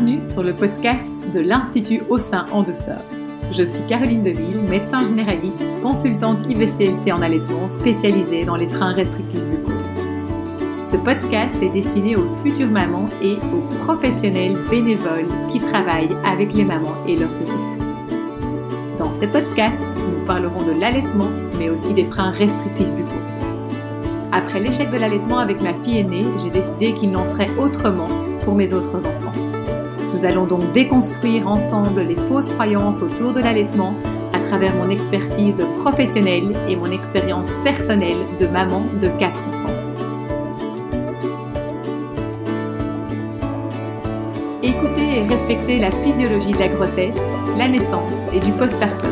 Bienvenue sur le podcast de l'Institut Au sein en douceur. Je suis Caroline Deville, médecin généraliste, consultante IVCLC en allaitement spécialisée dans les freins restrictifs buccaux. Ce podcast est destiné aux futures mamans et aux professionnels bénévoles qui travaillent avec les mamans et leurs bébés. Dans ces podcasts, nous parlerons de l'allaitement, mais aussi des freins restrictifs buccaux. Après l'échec de l'allaitement avec ma fille aînée, j'ai décidé qu'il n'en serait autrement pour mes autres enfants. Nous allons donc déconstruire ensemble les fausses croyances autour de l'allaitement à travers mon expertise professionnelle et mon expérience personnelle de maman de quatre enfants. Écoutez et respectez la physiologie de la grossesse, la naissance et du postpartum.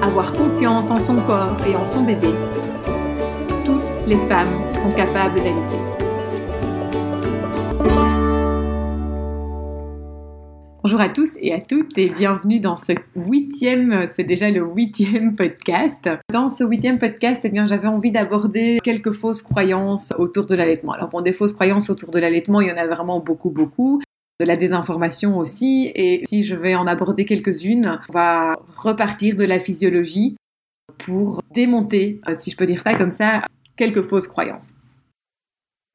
Avoir confiance en son corps et en son bébé. Toutes les femmes sont capables d'allaiter. Bonjour à tous et à toutes et bienvenue dans ce huitième, c'est déjà le huitième podcast. Dans ce huitième podcast, eh bien, j'avais envie d'aborder quelques fausses croyances autour de l'allaitement. Alors bon, des fausses croyances autour de l'allaitement, il y en a vraiment beaucoup, beaucoup. De la désinformation aussi. Et si je vais en aborder quelques-unes, on va repartir de la physiologie pour démonter, euh, si je peux dire ça comme ça, quelques fausses croyances.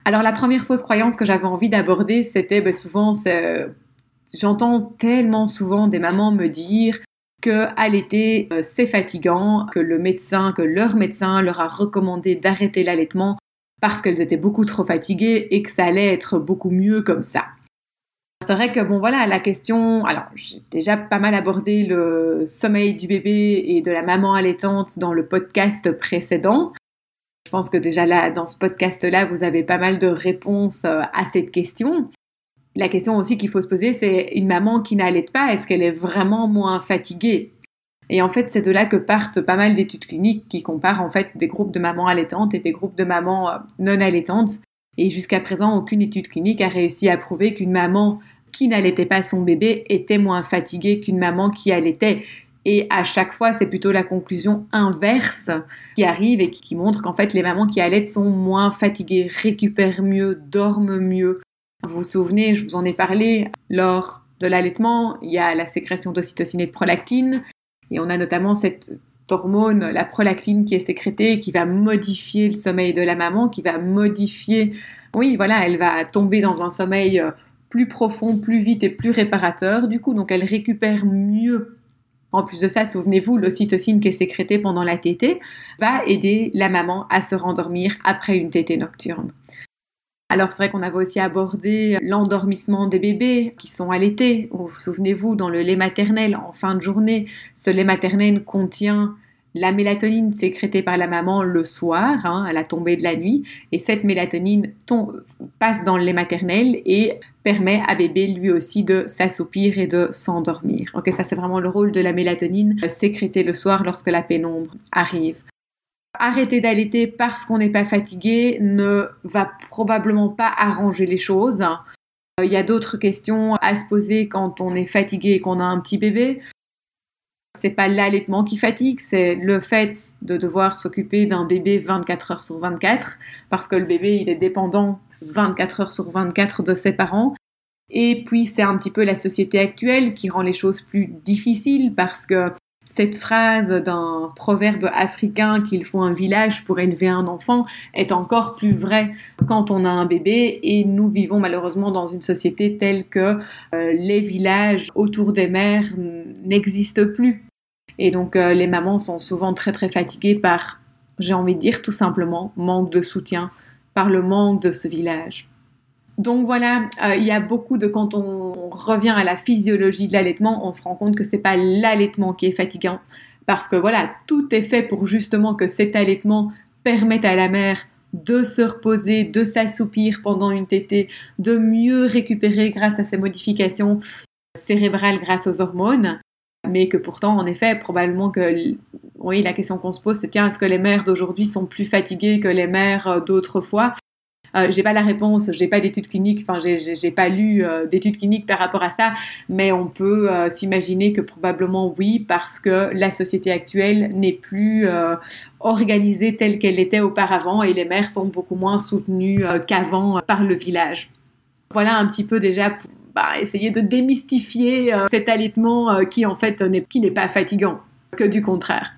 Alors la première fausse croyance que j'avais envie d'aborder, c'était ben, souvent J'entends tellement souvent des mamans me dire que allaiter euh, c'est fatigant, que le médecin, que leur médecin leur a recommandé d'arrêter l'allaitement parce qu'elles étaient beaucoup trop fatiguées et que ça allait être beaucoup mieux comme ça. C'est vrai que bon voilà la question. Alors j'ai déjà pas mal abordé le sommeil du bébé et de la maman allaitante dans le podcast précédent. Je pense que déjà là dans ce podcast là vous avez pas mal de réponses euh, à cette question la question aussi qu'il faut se poser, c'est une maman qui n'allait pas, est-ce qu'elle est vraiment moins fatiguée? Et en fait, c'est de là que partent pas mal d'études cliniques qui comparent en fait des groupes de mamans allaitantes et des groupes de mamans euh, non allaitantes. Et jusqu'à présent, aucune étude clinique a réussi à prouver qu'une maman qui n'allaitait pas son bébé était moins fatiguée qu'une maman qui allaitait. Et à chaque fois, c'est plutôt la conclusion inverse qui arrive et qui montre qu'en fait, les mamans qui allaitent sont moins fatiguées, récupèrent mieux, dorment mieux, vous vous souvenez, je vous en ai parlé, lors de l'allaitement, il y a la sécrétion d'ocytocine et de prolactine, et on a notamment cette hormone, la prolactine, qui est sécrétée qui va modifier le sommeil de la maman, qui va modifier, oui, voilà, elle va tomber dans un sommeil euh, plus profond, plus vite et plus réparateur, du coup, donc elle récupère mieux. En plus de ça, souvenez-vous, l'ocytocine qui est sécrétée pendant la tétée va aider la maman à se rendormir après une tétée nocturne. Alors c'est vrai qu'on avait aussi abordé l'endormissement des bébés qui sont allaités. Souvenez-vous, dans le lait maternel, en fin de journée, ce lait maternel contient la mélatonine sécrétée par la maman le soir, hein, à la tombée de la nuit, et cette mélatonine passe dans le lait maternel et permet à bébé lui aussi de s'assoupir et de s'endormir. Ok, ça c'est vraiment le rôle de la mélatonine sécrétée le soir lorsque la pénombre arrive. Arrêter d'allaiter parce qu'on n'est pas fatigué ne va probablement pas arranger les choses. Euh, il y a d'autres questions à se poser quand on est fatigué et qu'on a un petit bébé. C'est pas l'allaitement qui fatigue, c'est le fait de devoir s'occuper d'un bébé 24 heures sur 24 parce que le bébé il est dépendant 24 heures sur 24 de ses parents. Et puis c'est un petit peu la société actuelle qui rend les choses plus difficiles parce que cette phrase d'un proverbe africain qu'il faut un village pour élever un enfant est encore plus vraie quand on a un bébé et nous vivons malheureusement dans une société telle que euh, les villages autour des mères n'existent plus. Et donc euh, les mamans sont souvent très très fatiguées par, j'ai envie de dire tout simplement, manque de soutien, par le manque de ce village. Donc voilà, euh, il y a beaucoup de quand on revient à la physiologie de l'allaitement, on se rend compte que c'est pas l'allaitement qui est fatigant. Parce que voilà, tout est fait pour justement que cet allaitement permette à la mère de se reposer, de s'assoupir pendant une tétée, de mieux récupérer grâce à ces modifications cérébrales grâce aux hormones, mais que pourtant, en effet, probablement que, oui, la question qu'on se pose, c'est tiens, est-ce que les mères d'aujourd'hui sont plus fatiguées que les mères d'autrefois euh, j'ai pas la réponse, j'ai pas d'études cliniques, enfin j'ai pas lu euh, d'études cliniques par rapport à ça, mais on peut euh, s'imaginer que probablement oui, parce que la société actuelle n'est plus organisée telle qu'elle était auparavant et les mères sont beaucoup moins soutenues qu'avant par le village. Voilà un petit peu déjà pour bah, essayer de démystifier euh, cet allaitement euh, qui en fait n'est pas fatigant, que du contraire.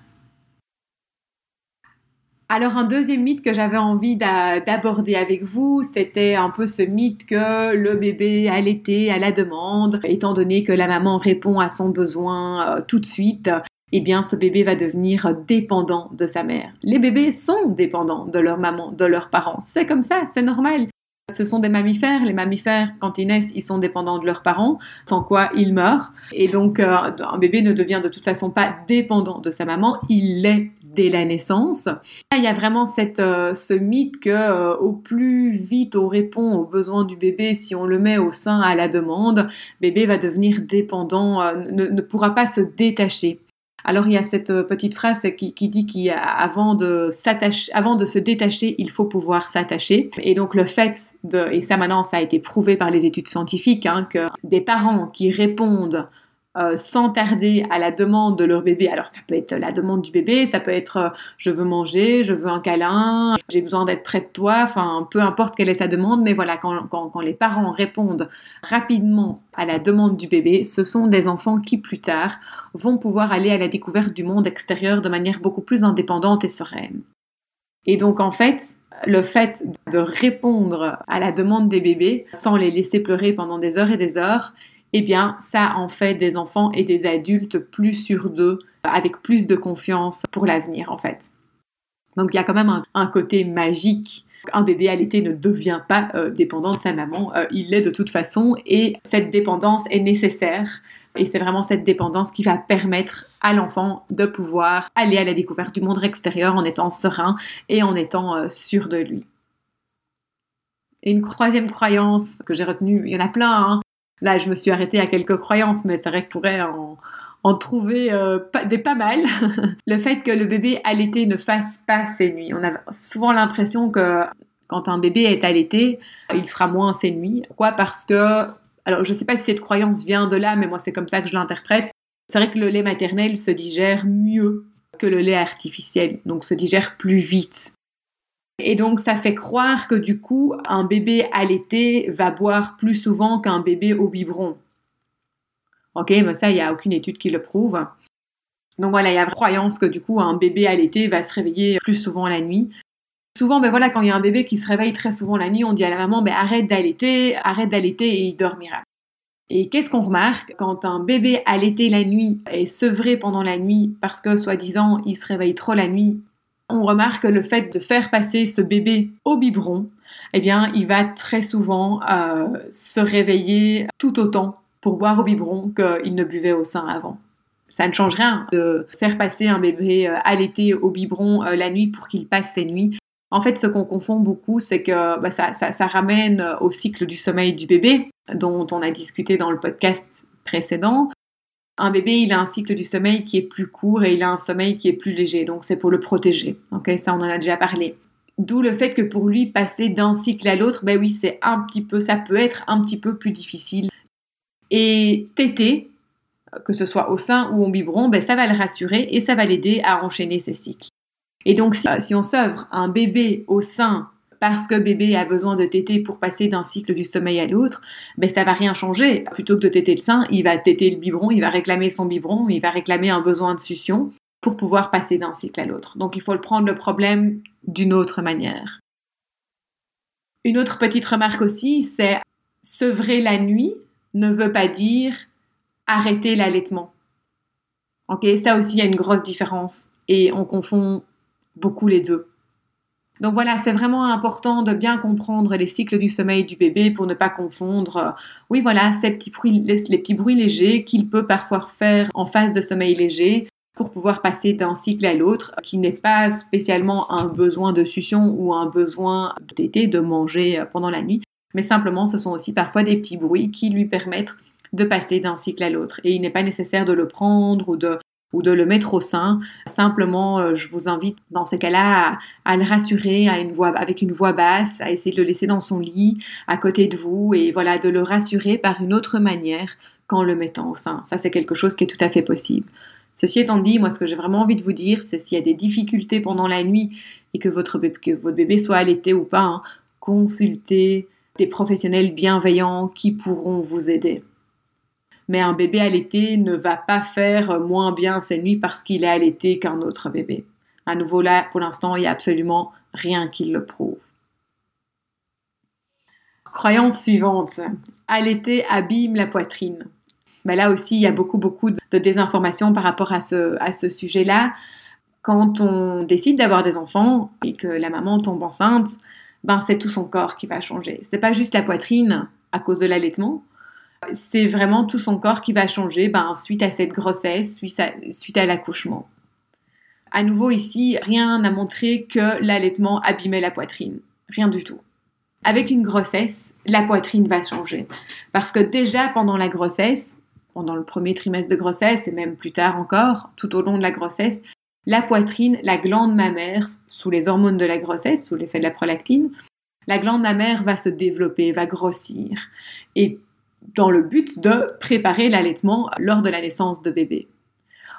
Alors un deuxième mythe que j'avais envie d'aborder avec vous, c'était un peu ce mythe que le bébé allaité à la demande, étant donné que la maman répond à son besoin euh, tout de suite, eh bien ce bébé va devenir dépendant de sa mère. Les bébés sont dépendants de leur maman, de leurs parents. C'est comme ça, c'est normal. Ce sont des mammifères. Les mammifères, quand ils naissent, ils sont dépendants de leurs parents, sans quoi ils meurent. Et donc, euh, un bébé ne devient de toute façon pas dépendant de sa maman, il l'est dès la naissance. Il y a vraiment euh, ce mythe que euh, au plus vite on répond aux besoins du bébé, si on le met au sein à la demande, bébé va devenir dépendant, euh, ne, pourra pas se détacher. Alors il y a cette petite phrase qui, dit qu'avant de avant de se détacher, il faut pouvoir s'attacher. Et donc le fait de, et ça maintenant ça a été prouvé par les études scientifiques, hein, que des parents qui répondent euh, sans tarder à la demande de leur bébé. Alors ça peut être la demande du bébé, ça peut être euh, je veux manger, je veux un câlin, j'ai besoin d'être près de toi, enfin peu importe quelle est sa demande, mais voilà, quand, quand, les parents répondent rapidement à la demande du bébé, ce sont des enfants qui plus tard vont pouvoir aller à la découverte du monde extérieur de manière beaucoup plus indépendante et sereine. Et donc en fait, le fait de répondre à la demande des bébés sans les laisser pleurer pendant des heures et des heures, eh bien, ça en fait des enfants et des adultes plus sûrs d'eux, avec plus de confiance pour l'avenir, en fait. Donc, il y a quand même un, côté magique. Un bébé allaité ne devient pas euh, dépendant de sa maman, euh, il l'est de toute façon, et cette dépendance est nécessaire. Et c'est vraiment cette dépendance qui va permettre à l'enfant de pouvoir aller à la découverte du monde extérieur en étant serein et en étant euh, sûr de lui. Et une troisième croyance que j'ai retenue, il y en a plein, hein, Là, je me suis arrêtée à quelques croyances, mais c'est vrai que pourrait en, en trouver euh, des pas mal. le fait que le bébé allaité ne fasse pas ses nuits. On a souvent l'impression que quand un bébé est allaité, il fera moins ses nuits. Pourquoi? Parce que, alors je ne sais pas si cette croyance vient de là, mais moi c'est comme ça que je l'interprète. C'est vrai que le lait maternel se digère mieux que le lait artificiel, donc se digère plus vite. Et donc, ça fait croire que du coup, un bébé allaité va boire plus souvent qu'un bébé au biberon. Ok, mais ça, il n'y a aucune étude qui le prouve. Donc voilà, il y a la croyance que du coup, un bébé allaité va se réveiller plus souvent la nuit. Souvent, ben voilà, quand il y a un bébé qui se réveille très souvent la nuit, on dit à la maman, ben arrête d'allaiter, arrête d'allaiter et il dormira. Et qu'est-ce qu'on remarque quand un bébé allaité la nuit est sevré pendant la nuit parce que, soi-disant, il se réveille trop la nuit on remarque le fait de faire passer ce bébé au biberon, eh bien, il va très souvent euh, se réveiller tout autant pour boire au biberon qu'il ne buvait au sein avant. Ça ne change rien de faire passer un bébé euh, allaité au biberon euh, la nuit pour qu'il passe ses nuits. En fait, ce qu'on confond beaucoup, c'est que bah, ça, ça, ramène au cycle du sommeil du bébé, dont on a discuté dans le podcast précédent. Un bébé, il a un cycle du sommeil qui est plus court et il a un sommeil qui est plus léger, donc c'est pour le protéger. Ok, ça on en a déjà parlé. D'où le fait que pour lui, passer d'un cycle à l'autre, ben oui, c'est un petit peu, ça peut être un petit peu plus difficile. Et téter, que ce soit au sein ou au biberon, ben ça va le rassurer et ça va l'aider à enchaîner ses cycles. Et donc, si, si on s'œuvre un bébé au sein parce que bébé a besoin de téter pour passer d'un cycle du sommeil à l'autre, ben ça va rien changer. Plutôt que de téter le sein, il va téter le biberon, il va réclamer son biberon, il va réclamer un besoin de succion pour pouvoir passer d'un cycle à l'autre. Donc il faut le prendre le problème d'une autre manière. Une autre petite remarque aussi, c'est sevrer la nuit ne veut pas dire arrêter l'allaitement. Ok, ça aussi il y a une grosse différence et on confond beaucoup les deux. Donc voilà, c'est vraiment important de bien comprendre les cycles du sommeil du bébé pour ne pas confondre, euh, oui voilà, ces petits bruits, les, petits bruits légers qu'il peut parfois faire en phase de sommeil léger pour pouvoir passer d'un cycle à l'autre, qui n'est pas spécialement un besoin de succion ou un besoin d'été, de manger euh, pendant la nuit, mais simplement ce sont aussi parfois des petits bruits qui lui permettent de passer d'un cycle à l'autre. Et il n'est pas nécessaire de le prendre ou de ou de le mettre au sein. Simplement, euh, je vous invite dans ces cas-là à, le rassurer avec une voix basse, à essayer de le laisser dans son lit, à côté de vous, et voilà, de le rassurer par une autre manière qu'en le mettant au sein. Ça, c'est quelque chose qui est tout à fait possible. Ceci étant dit, moi, ce que j'ai vraiment envie de vous dire, c'est s'il y a des difficultés pendant la nuit et que votre bébé, que votre bébé soit allaité ou pas, hein, consultez des professionnels bienveillants qui pourront vous aider. Mais un bébé allaité ne va pas faire moins bien ses nuits parce qu'il est allaité qu'un autre bébé. À nouveau là, pour l'instant, il n'y a absolument rien qui le prouve. Croyance suivante. Allaiter abîme la poitrine. Mais là aussi, il y a beaucoup, beaucoup de désinformation par rapport à ce, à ce sujet-là. Quand on décide d'avoir des enfants et que la maman tombe enceinte, ben c'est tout son corps qui va changer. C'est pas juste la poitrine à cause de l'allaitement, c'est vraiment tout son corps qui va changer ben, suite à cette grossesse, suite à, suite à l'accouchement. À nouveau ici, rien n'a montré que l'allaitement abîmait la poitrine. Rien du tout. Avec une grossesse, la poitrine va changer. Parce que déjà pendant la grossesse, pendant le premier trimestre de grossesse et même plus tard encore, tout au long de la grossesse, la poitrine, la glande mammaire, sous les hormones de la grossesse, sous l'effet de la prolactine, la glande mammaire va se développer, va grossir. Et dans le but de préparer l'allaitement lors de la naissance de bébé.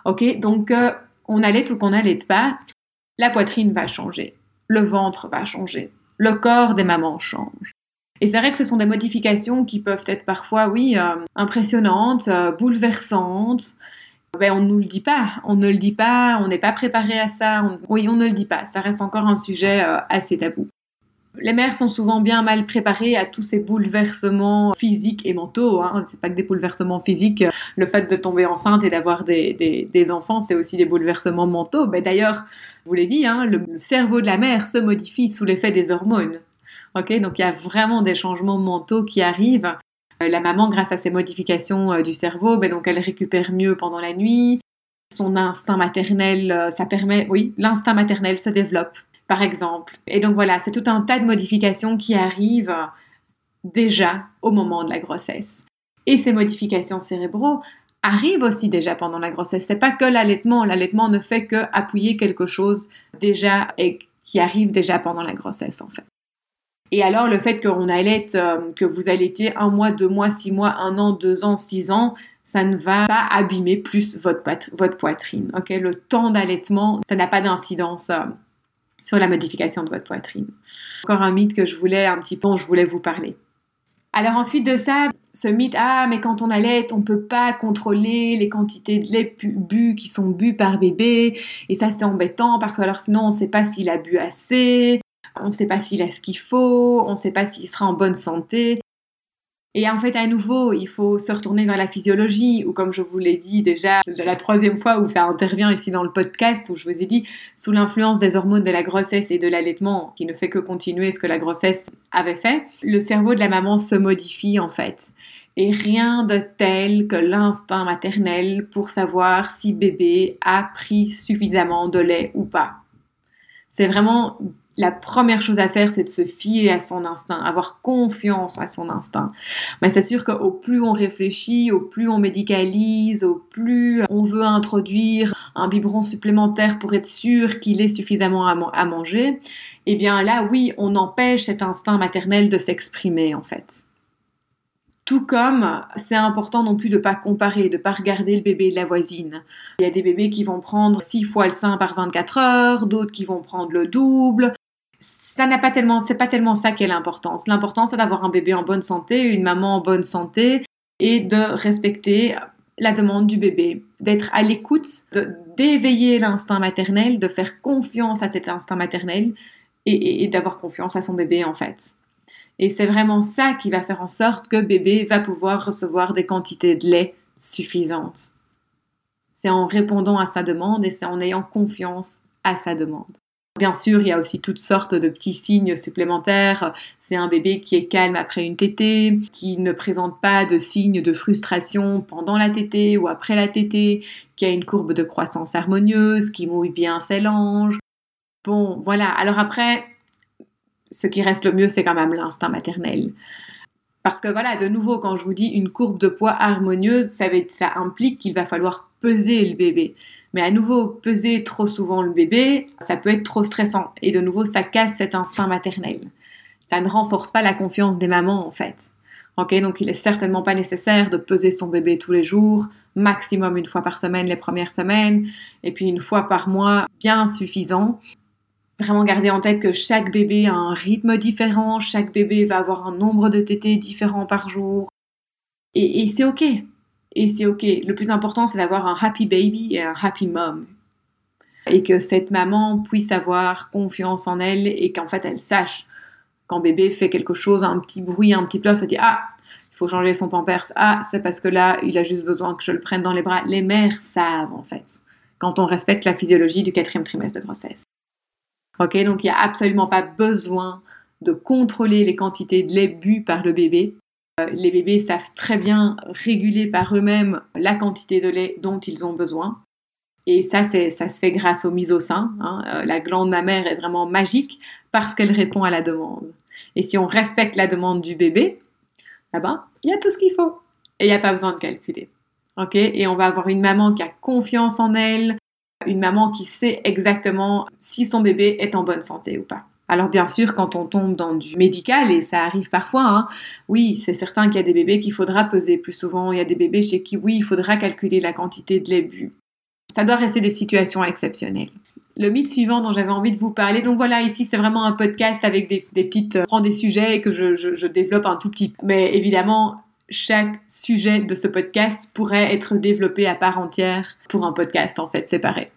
Ok, donc euh, on allait ou qu'on n'allait pas, la poitrine va changer, le ventre va changer, le corps des mamans change. Et c'est vrai que ce sont des modifications qui peuvent être parfois, oui, euh, impressionnantes, euh, bouleversantes. Ben, on ne nous le dit pas, on ne le dit pas, on n'est pas préparé à ça. Oui, on ne le dit pas, ça reste encore un sujet assez tabou. Les mères sont souvent bien mal préparées à tous ces bouleversements physiques et mentaux. Hein. C'est pas que des bouleversements physiques. Le fait de tomber enceinte et d'avoir des, enfants, c'est aussi des bouleversements mentaux. Ben, D'ailleurs, je vous l'ai dit, hein, le cerveau de la mère se modifie sous l'effet des hormones. donc il y a vraiment des changements mentaux qui arrivent. Euh, la maman, grâce à ces modifications euh, du cerveau, ben, donc elle récupère mieux pendant la nuit. Son instinct maternel, euh, ça permet, oui, l'instinct maternel se développe par exemple. Et donc voilà, c'est tout un tas de modifications qui arrivent déjà au moment de la grossesse. Et ces modifications cérébraux arrivent aussi déjà pendant la grossesse. C'est pas que l'allaitement. L'allaitement ne fait que appuyer quelque chose déjà et qui arrive déjà pendant la grossesse en fait. Et alors le fait qu'on allaite, euh, que vous allaitez un mois, deux mois, six mois, un an, deux ans, six ans, ça ne va pas abîmer plus votre, votre poitrine. Ok, le temps d'allaitement, ça n'a pas d'incidence euh, sur la modification de votre poitrine. Encore un mythe que je voulais un petit peu, je voulais vous parler. Alors ensuite de ça, ce mythe, ah mais quand on allait, on peut pas contrôler les quantités de lait bu qui sont bu par bébé, et ça c'est embêtant parce que alors sinon on sait pas s'il a bu assez, on sait pas s'il a ce qu'il faut, on sait pas s'il sera en bonne santé. Et en fait, à nouveau, il faut se retourner vers la physiologie, ou comme je vous l'ai dit déjà, c'est déjà la troisième fois où ça intervient ici dans le podcast, où je vous ai dit, sous l'influence des hormones de la grossesse et de l'allaitement, qui ne fait que continuer ce que la grossesse avait fait, le cerveau de la maman se modifie en fait. Et rien de tel que l'instinct maternel pour savoir si bébé a pris suffisamment de lait ou pas. C'est vraiment la première chose à faire, c'est de se fier à son instinct, avoir confiance à son instinct. Mais c'est sûr qu'au plus on réfléchit, au plus on médicalise, au plus on veut introduire un biberon supplémentaire pour être sûr qu'il ait suffisamment à, manger, eh bien là, oui, on empêche cet instinct maternel de s'exprimer en fait. Tout comme c'est important non plus de ne pas comparer, de ne pas regarder le bébé de la voisine. Il y a des bébés qui vont prendre 6 fois le sein par 24 heures, d'autres qui vont prendre le double, ça n'a pas tellement, c'est pas tellement ça qui est l'importance. L'importance, c'est d'avoir un bébé en bonne santé, une maman en bonne santé et de respecter la demande du bébé, d'être à l'écoute, d'éveiller l'instinct maternel, de faire confiance à cet instinct maternel et, et d'avoir confiance à son bébé en fait. Et c'est vraiment ça qui va faire en sorte que bébé va pouvoir recevoir des quantités de lait suffisantes. C'est en répondant à sa demande et c'est en ayant confiance à sa demande. Bien sûr, il y a aussi toutes sortes de petits signes supplémentaires. C'est un bébé qui est calme après une tétée, qui ne présente pas de signes de frustration pendant la tétée ou après la tétée, qui a une courbe de croissance harmonieuse, qui mouille bien ses langes. Bon, voilà. Alors après, ce qui reste le mieux, c'est quand même l'instinct maternel. Parce que voilà, de nouveau, quand je vous dis une courbe de poids harmonieuse, ça, ça implique qu'il va falloir peser le bébé. Mais à nouveau, peser trop souvent le bébé, ça peut être trop stressant. Et de nouveau, ça casse cet instinct maternel. Ça ne renforce pas la confiance des mamans, en fait. Donc il est certainement pas nécessaire de peser son bébé tous les jours, maximum une fois par semaine les premières semaines, et puis une fois par mois, bien suffisant. Vraiment garder en tête que chaque bébé a un rythme différent, chaque bébé va avoir un nombre de tétés différents par jour. Et c'est ok. Et c'est ok. Le plus important, c'est d'avoir un happy baby et un happy mom. Et que cette maman puisse avoir confiance en elle et qu'en fait elle sache quand bébé fait quelque chose, un petit bruit, un petit pleur, ça dit Ah, il faut changer son pampers. Ah, c'est parce que là, il a juste besoin que je le prenne dans les bras. Les mères savent en fait quand on respecte la physiologie du quatrième trimestre de grossesse. Ok, donc il n'y a absolument pas besoin de contrôler les quantités de lait bu par le bébé. Euh, les bébés savent très bien réguler par eux-mêmes la quantité de lait dont ils ont besoin. Et ça, ça se fait grâce au mise au sein. Euh, la glande mammaire est vraiment magique parce qu'elle répond à la demande. Et si on respecte la demande du bébé, là-bas, il y a tout ce qu'il faut. Et il n'y a pas besoin de calculer. Et on va avoir une maman qui a confiance en elle, une maman qui sait exactement si son bébé est en bonne santé ou pas. Alors bien sûr, quand on tombe dans du médical, et ça arrive parfois, hein, oui, c'est certain qu'il y a des bébés qu'il faudra peser plus souvent, il y a des bébés chez qui, oui, il faudra calculer la quantité de bu. Ça doit rester des situations exceptionnelles. Le mythe suivant dont j'avais envie de vous parler, donc voilà, ici c'est vraiment un podcast avec des, petites... Euh, prends des sujets que je, je développe un tout petit peu. Mais évidemment, chaque sujet de ce podcast pourrait être développé à part entière pour un podcast en fait séparé.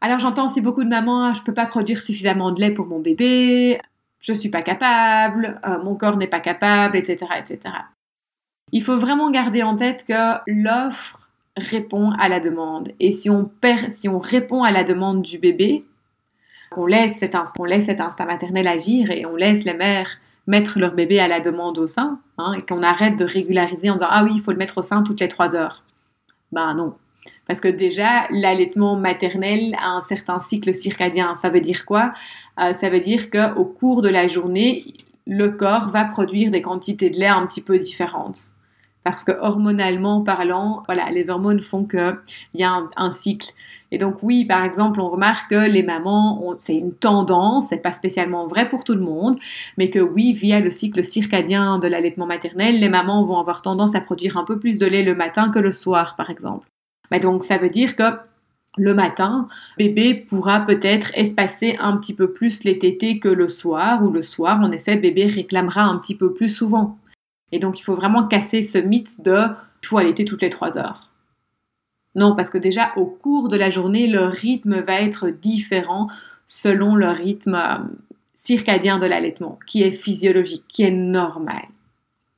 Alors j'entends aussi beaucoup de mamans, je peux pas produire suffisamment de lait pour mon bébé, je suis pas capable, euh, mon corps n'est pas capable, etc., etc. Il faut vraiment garder en tête que l'offre répond à la demande. Et si on, si on répond à la demande du bébé, qu'on laisse, cet instinct, laisse cet instinct maternel agir et on laisse les mères mettre leur bébé à la demande au sein, hein, et qu'on arrête de régulariser en disant ah oui, il faut le mettre au sein toutes les trois heures. Ben non. Parce que déjà, l'allaitement maternel a un certain cycle circadien. Ça veut dire quoi? Euh, Ça veut dire qu'au cours de la journée, le corps va produire des quantités de lait un petit peu différentes parce que hormonalement parlant, voilà, les hormones font qu'il y a un, cycle. Et donc oui, par exemple, on remarque que les mamans, c'est une tendance, c'est pas spécialement vrai pour tout le monde, mais que oui, via le cycle circadien de l'allaitement maternel, les mamans vont avoir tendance à produire un peu plus de lait le matin que le soir, par exemple. Donc ça veut dire que le matin, bébé pourra peut-être espacer un petit peu plus les tétés que le soir, ou le soir, en effet, bébé réclamera un petit peu plus souvent. Et donc, il faut vraiment casser ce mythe de il faut allaiter toutes les trois heures. Non, parce que déjà, au cours de la journée, le rythme va être différent selon le rythme euh, circadien de l'allaitement, qui est physiologique, qui est normal.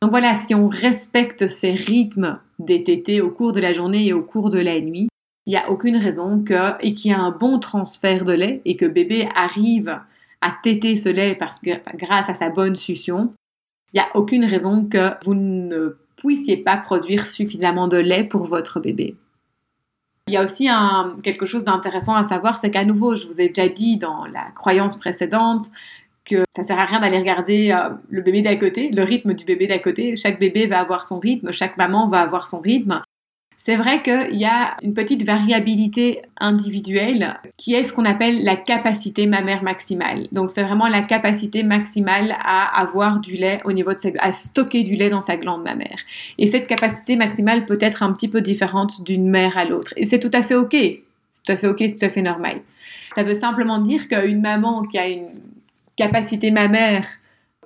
Donc voilà, si on respecte ces rythmes des tétés au cours de la journée et au cours de la nuit, il n'y a aucune raison que, et qu'il y a un bon transfert de lait et que bébé arrive à téter ce lait grâce à sa bonne succion, il n'y a aucune raison que vous ne puissiez pas produire suffisamment de lait pour votre bébé. Il y a aussi quelque chose d'intéressant à savoir, c'est qu'à nouveau, je vous ai déjà dit dans la croyance précédente que ça sert à rien d'aller regarder euh, le bébé d'à côté, le rythme du bébé d'à côté. Chaque bébé va avoir son rythme, chaque maman va avoir son rythme. C'est vrai qu'il y a une petite variabilité individuelle qui est ce qu'on appelle la capacité mammaire maximale. Donc c'est vraiment la capacité maximale à avoir du lait au niveau de sa, à stocker du lait dans sa glande mammaire. Et cette capacité maximale peut être un petit peu différente d'une mère à l'autre. Et c'est tout à fait ok. C'est tout à fait ok, c'est tout à fait normal. Ça veut simplement dire qu'une maman qui a une capacité mammaire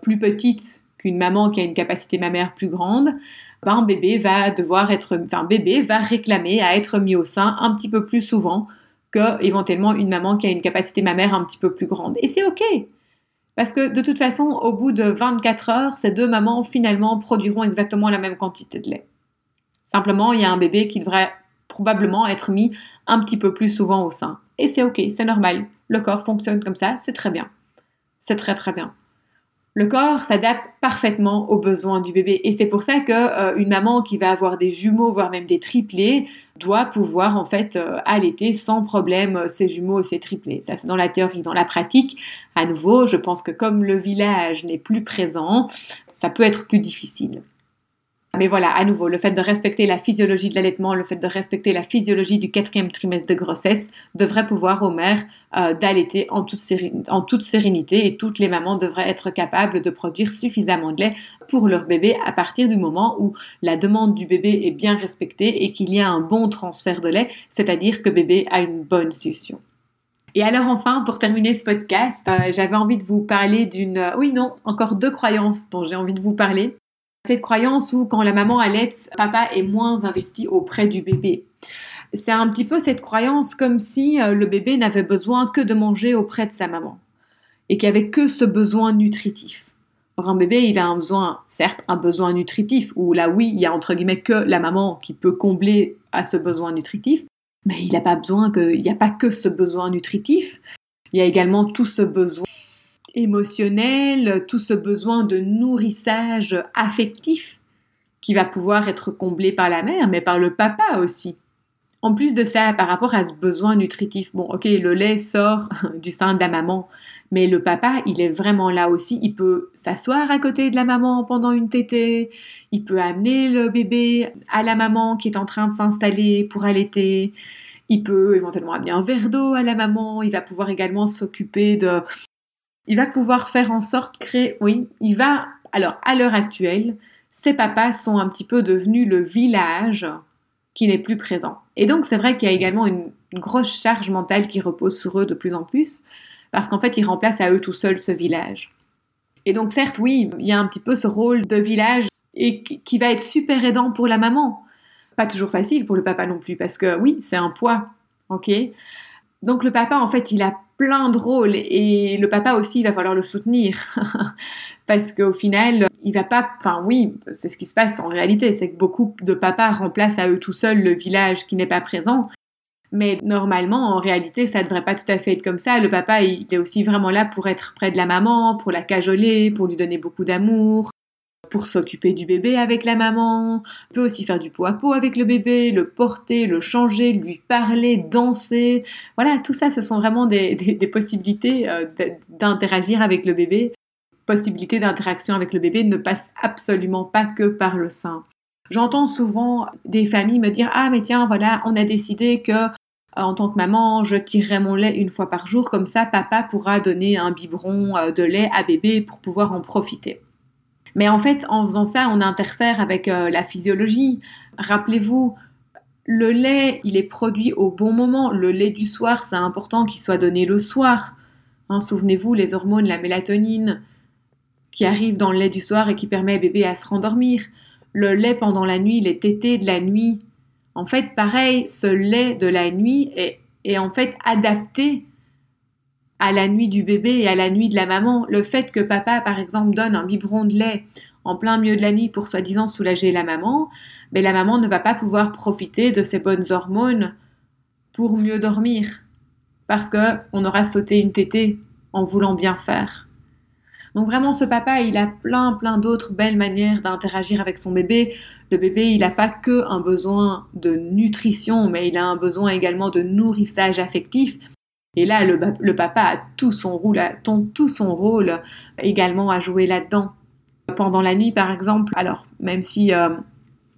plus petite qu'une maman qui a une capacité mammaire plus grande, ben, un bébé va devoir être, enfin, bébé va réclamer à être mis au sein un petit peu plus souvent que éventuellement une maman qui a une capacité mammaire un petit peu plus grande. Et c'est ok. Parce que de toute façon, au bout de 24 heures, ces deux mamans finalement produiront exactement la même quantité de lait. Simplement, il y a un bébé qui devrait probablement être mis un petit peu plus souvent au sein. Et c'est ok, c'est normal. Le corps fonctionne comme ça, c'est très bien. C'est très très bien. Le corps s'adapte parfaitement aux besoins du bébé et c'est pour ça que euh, une maman qui va avoir des jumeaux voire même des triplés doit pouvoir en fait euh, allaiter sans problème euh, ses jumeaux et ses triplés. Ça c'est dans la théorie, dans la pratique, à nouveau, je pense que comme le village n'est plus présent, ça peut être plus difficile. Mais voilà, à nouveau, le fait de respecter la physiologie de l'allaitement, le fait de respecter la physiologie du quatrième trimestre de grossesse devrait pouvoir aux mères euh, d'allaiter en, toute sérénité et toutes les mamans devraient être capables de produire suffisamment de lait pour leur bébé à partir du moment où la demande du bébé est bien respectée et qu'il y a un bon transfert de lait, c'est-à-dire que bébé a une bonne succion. Et alors enfin, pour terminer ce podcast, euh, j'avais envie de vous parler d'une... Euh, oui, non, encore deux croyances dont j'ai envie de vous parler. Cette croyance où quand la maman allait, papa est moins investi auprès du bébé. C'est un petit peu cette croyance comme si euh, le bébé n'avait besoin que de manger auprès de sa maman et qu'il n'y avait que ce besoin nutritif. Or, un bébé, il a un besoin, certes, un besoin nutritif, où là, oui, il y a entre guillemets que la maman qui peut combler à ce besoin nutritif, mais il n'a pas besoin que, il n'y a pas que ce besoin nutritif, il y a également tout ce besoin émotionnel, tout ce besoin de nourrissage affectif qui va pouvoir être comblé par la mère, mais par le papa aussi. En plus de ça, par rapport à ce besoin nutritif, bon, ok, le lait sort du sein de la maman, mais le papa, il est vraiment là aussi. Il peut s'asseoir à côté de la maman pendant une tétée. Il peut amener le bébé à la maman qui est en train de s'installer pour allaiter. Il peut éventuellement amener un verre d'eau à la maman. Il va pouvoir également s'occuper de... Il va pouvoir faire en sorte créer... Oui, il va... Alors, à l'heure actuelle, ces papas sont un petit peu devenus le village qui n'est plus présent. Et donc, c'est vrai qu'il y a également une grosse charge mentale qui repose sur eux de plus en plus parce qu'en fait, ils remplacent à eux tout seuls ce village. Et donc, certes, oui, il y a un petit peu ce rôle de village et qui va être super aidant pour la maman. Pas toujours facile pour le papa non plus, parce que oui, c'est un poids, ok? Donc le papa, en fait, il a plein de rôles et le papa aussi, il va falloir le soutenir. parce qu'au final, il va pas... Enfin oui, c'est ce qui se passe en réalité, c'est que beaucoup de papas remplacent à eux tout seuls le village qui n'est pas présent. Mais normalement, en réalité, ça ne devrait pas tout à fait être comme ça. Le papa, il est aussi vraiment là pour être près de la maman, pour la cajoler, pour lui donner beaucoup d'amour, pour s'occuper du bébé avec la maman, peut aussi faire du pot à pot avec le bébé, le porter, le changer, lui parler, danser. Voilà, tout ça, ce sont vraiment des, possibilités euh, d'interagir avec le bébé. Possibilité d'interaction avec le bébé ne passe absolument pas que par le sein. J'entends souvent des familles me dire Ah, mais tiens, voilà, on a décidé que euh, en tant que maman, je tirerai mon lait une fois par jour, comme ça papa pourra donner un biberon euh, de lait à bébé pour pouvoir en profiter. Mais en fait, en faisant ça, on interfère avec euh, la physiologie. Rappelez-vous, le lait, il est produit au bon moment. Le lait du soir, c'est important qu'il soit donné le soir. Hein, souvenez-vous, les hormones, la mélatonine, qui arrivent dans le lait du soir et qui permet à bébé à se rendormir. Le lait pendant la nuit, les tétés de la nuit, en fait, pareil, ce lait de la nuit est, en fait adapté à la nuit du bébé et à la nuit de la maman. Le fait que papa, par exemple, donne un biberon de lait en plein milieu de la nuit pour soi-disant soulager la maman, mais la maman ne va pas pouvoir profiter de ses bonnes hormones pour mieux dormir parce que on aura sauté une tétée en voulant bien faire. Donc vraiment, ce papa, il a plein, plein d'autres belles manières d'interagir avec son bébé. Le bébé, il n'a pas que un besoin de nutrition, mais il a un besoin également de nourrissage affectif. Et là, le, papa a tout son rôle, a tout son rôle également à jouer là-dedans. Pendant la nuit, par exemple, alors même si euh,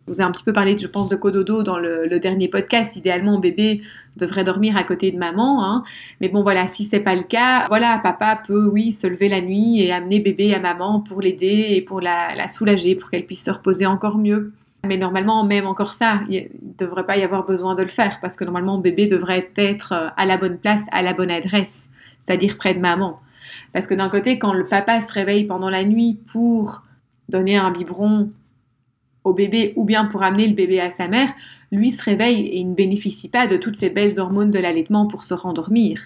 je vous ai un petit peu parlé, je pense, de cododo dans le, dernier podcast. Idéalement, bébé devrait dormir à côté de maman. Hein. Mais bon, voilà, si c'est pas le cas, voilà, papa peut, oui, se lever la nuit et amener bébé à maman pour l'aider et pour la, soulager, pour qu'elle puisse se reposer encore mieux. Mais normalement, même encore ça, il ne devrait pas y avoir besoin de le faire parce que normalement, bébé devrait être euh, à la bonne place, à la bonne adresse, c'est-à-dire près de maman. Parce que d'un côté, quand le papa se réveille pendant la nuit pour donner un biberon au bébé ou bien pour amener le bébé à sa mère, lui se réveille et ne bénéficie pas de toutes ces belles hormones de l'allaitement pour se rendormir.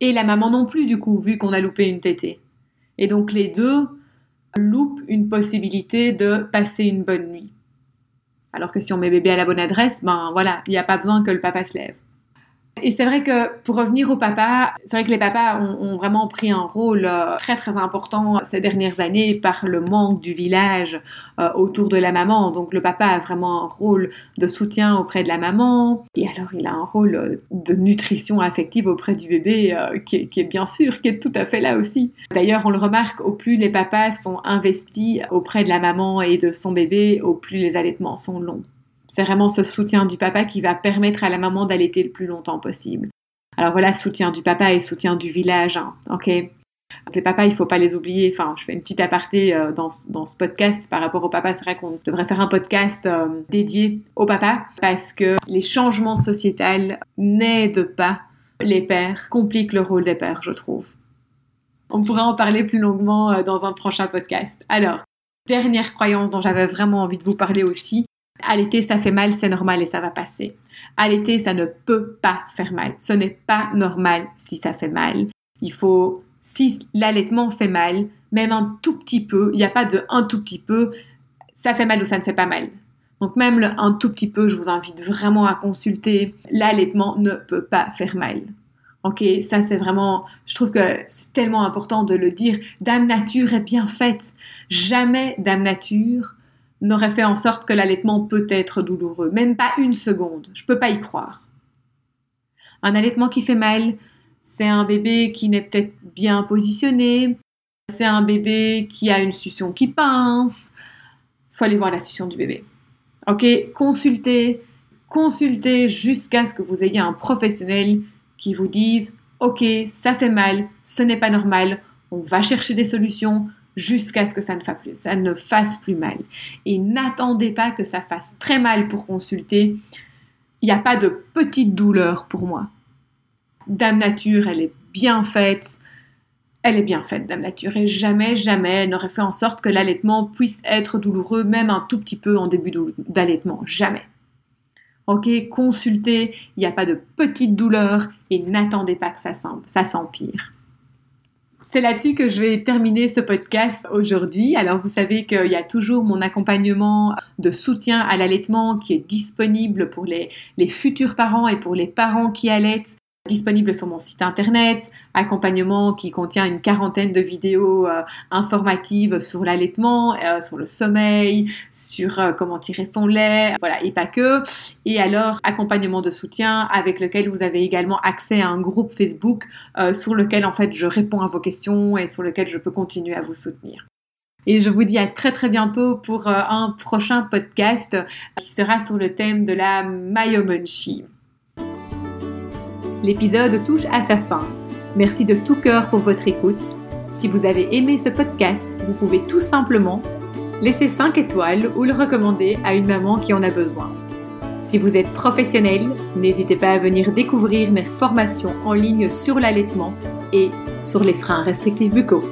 Et la maman non plus, du coup, vu qu'on a loupé une tétée. Et donc les deux loupent une possibilité de passer une bonne nuit. Alors que si on met bébé à la bonne adresse, ben voilà, il n'y a pas besoin que le papa se lève. Et c'est vrai que pour revenir au papa, c'est vrai que les papas ont, vraiment pris un rôle euh, très très important ces dernières années par le manque du village euh, autour de la maman. Donc le papa a vraiment un rôle de soutien auprès de la maman et alors il a un rôle euh, de nutrition affective auprès du bébé qui, qui, est bien sûr, qui est tout à fait là aussi. D'ailleurs on le remarque, au plus les papas sont investis auprès de la maman et de son bébé, au plus les allaitements sont longs. C'est vraiment ce soutien du papa qui va permettre à la maman d'allaiter le plus longtemps possible. Alors voilà, soutien du papa et soutien du village, hein, les papas, il faut pas les oublier. Enfin, je fais une petite aparté euh, dans, ce podcast par rapport au papa. C'est vrai qu'on devrait faire un podcast euh, dédié au papa parce que les changements sociétals n'aident pas les pères compliquent le rôle des pères, je trouve. On pourra en parler plus longuement euh, dans un prochain podcast. Alors, dernière croyance dont j'avais vraiment envie de vous parler aussi. Allaiter, ça fait mal, c'est normal et ça va passer. Allaiter, ça ne peut pas faire mal. Ce n'est pas normal si ça fait mal. Il faut, si l'allaitement fait mal, même un tout petit peu, il n'y a pas de un tout petit peu, ça fait mal ou ça ne fait pas mal. Donc même le un tout petit peu, je vous invite vraiment à consulter. L'allaitement ne peut pas faire mal. Ok, ça c'est vraiment, je trouve que c'est tellement important de le dire. Dame Nature est bien faite. Jamais Dame Nature n'aurait fait en sorte que l'allaitement peut être douloureux. Même pas une seconde. Je peux pas y croire. Un allaitement qui fait mal, c'est un bébé qui n'est peut-être bien positionné. C'est un bébé qui a une succion qui pince. Faut aller voir la succion du bébé. Ok, consultez, consultez jusqu'à ce que vous ayez un professionnel qui vous dise Ok, ça fait mal, ce n'est pas normal, on va chercher des solutions jusqu'à ce que ça ne, fasse plus, ne fasse plus mal. Et n'attendez pas que ça fasse très mal pour consulter. Il n'y a pas de petite douleur pour moi. Dame Nature, elle est bien faite. Elle est bien faite, Dame Nature, et jamais, jamais elle n'aurait fait en sorte que l'allaitement puisse être douloureux, même un tout petit peu en début d'allaitement. Jamais. Ok, consultez, il n'y a pas de petite douleur et n'attendez pas que ça s'empire. C'est là-dessus que je vais terminer ce podcast aujourd'hui. Alors vous savez qu'il y a toujours mon accompagnement de soutien à l'allaitement qui est disponible pour les, futurs parents et pour les parents qui allaitent disponible sur mon site internet, accompagnement qui contient une quarantaine de vidéos euh, informatives sur l'allaitement, euh, sur le sommeil, sur euh, comment tirer son lait, voilà, et pas que. Et alors, accompagnement de soutien avec lequel vous avez également accès à un groupe Facebook sur lequel en fait je réponds à vos questions et sur lequel je peux continuer à vous soutenir. Et je vous dis à très très bientôt pour un prochain podcast qui sera sur le thème de la Mayomunchi. L'épisode touche à sa fin. Merci de tout cœur pour votre écoute. Si vous avez aimé ce podcast, vous pouvez tout simplement laisser 5 étoiles ou le recommander à une maman qui en a besoin. Si vous êtes professionnel, n'hésitez pas à venir découvrir mes formations en ligne sur l'allaitement et sur les freins restrictifs buccaux.